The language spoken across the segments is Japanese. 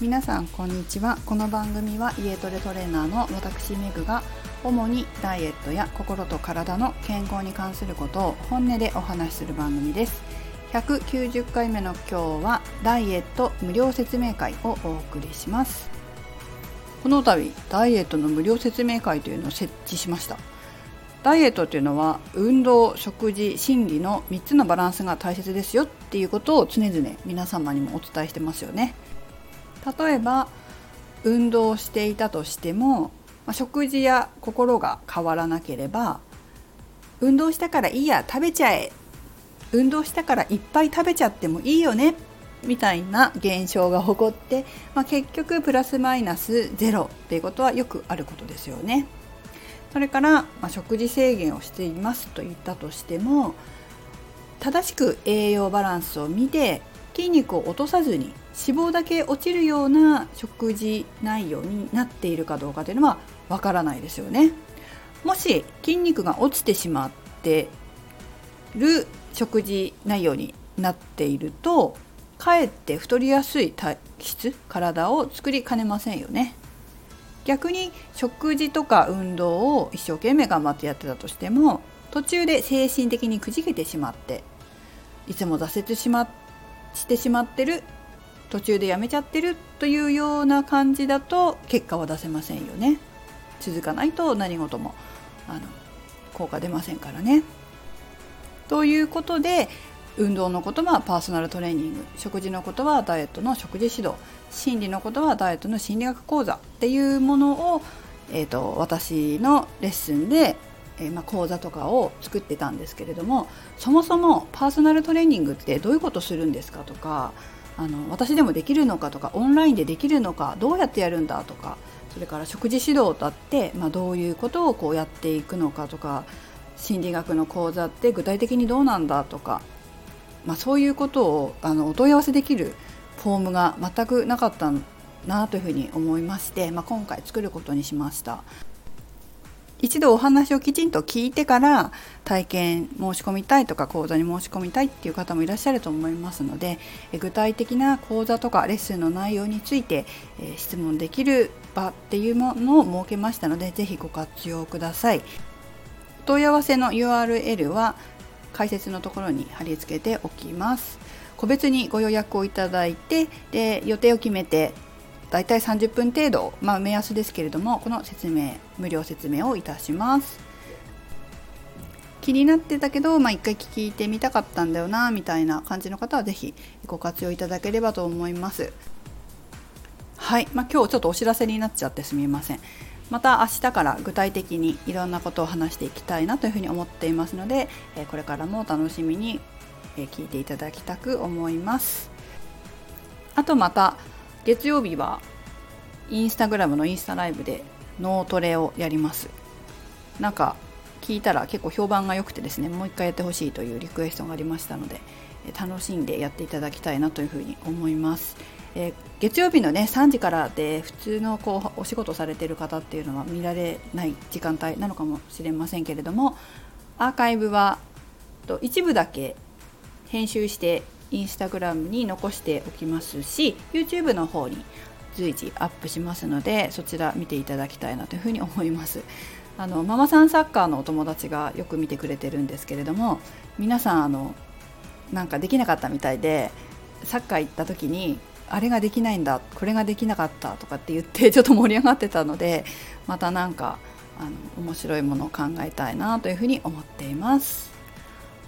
皆さんこんにちは。この番組は家トレトレーナーの私メグが主にダイエットや心と体の健康に関することを本音でお話しする番組です。190回目の今日はダイエット無料説明会をお送りします。この度ダイエットの無料説明会というのを設置しました。ダイエットっていうのは運動食事心理の3つのバランスが大切ですよっていうことを常々皆様にもお伝えしてますよね。例えば運動していたとしても食事や心が変わらなければ運動したからいいや食べちゃえ運動したからいっぱい食べちゃってもいいよねみたいな現象が起こって、まあ、結局プラスマイナスゼロっていうことはよくあることですよね。それから、まあ、食事制限をしていますと言ったとしても正しく栄養バランスを見て筋肉を落とさずに脂肪だけ落ちるような食事内容になっているかどうかというのはわからないですよね。もし筋肉が落ちてしまってる食事内容になっているとかえって太りやすい体質体を作りかねませんよね。逆に食事とか運動を一生懸命頑張ってやってたとしても途中で精神的にくじけてしまっていつも挫折しましてしまってる途中でやめちゃってるというような感じだと結果は出せませんよね。続かないと何事もあの効果出ませんからね。ということで運動のことはパーソナルトレーニング。食事のことはダイエットの食事指導。心理のことはダイエットの心理学講座。っていうものを、えーと、私のレッスンで、えー、まあ、講座とかを作ってたんですけれどもそもそもパーソナルトレーニングってどういうことするんですかとかあの私でもできるのかとかオンラインでできるのかどうやってやるんだとかそれから食事指導だって、まあ、どういうことをこうやっていくのかとか心理学の講座って具体的にどうなんだとかまあ、そういうことをあのお問い合わせできるフォームが全くなかったなというふうに思いまして、まあ、今回作ることにしました。一度お話をきちんと聞いてから体験申し込みたいとか講座に申し込みたいっていう方もいらっしゃると思いますので具体的な講座とかレッスンの内容について質問できる場っていうものを設けましたので是非ご活用ください。問い合わせの URL は解説のところに貼り付けておきます個別にご予約をいただいてで予定を決めてだいたい30分程度、まあ、目安ですけれどもこの説明無料説明をいたします。気になってたけど、まあ、一回聞いてみたかったんだよなみたいな感じの方は是非ご活用いただければと思います。はい、まあ、今日ちょっとお知らせになっちゃってすみません。また明日から具体的にいろんなことを話していきたいなというふうに思っていますのでこれからも楽しみに聞いていただきたく思います。あとまた月曜日はインスタグラムのインスタライブで脳トレをやります。なんか聞いたら結構評判が良くてですねもう一回やってほしいというリクエストがありましたので楽しんでやっていただきたいなというふうに思います。えー、月曜日のね3時からで普通のこうお仕事されてる方っていうのは見られない時間帯なのかもしれませんけれどもアーカイブはと一部だけ編集してインスタグラムに残しておきますし YouTube の方に随時アップしますのでそちら見ていただきたいなというふうに思います。あのママさんサッカーのお友達がよく見てくれてるんですけれども皆さんあのなんかできなかったみたいでサッカー行った時にあれができないんだこれができなかったとかって言って ちょっと盛り上がってたのでまたなんかあの面白いものを考えたいなというふうに思っています。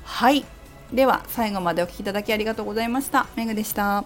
はい。では最後までお聴きいただきありがとうございました。めぐでした。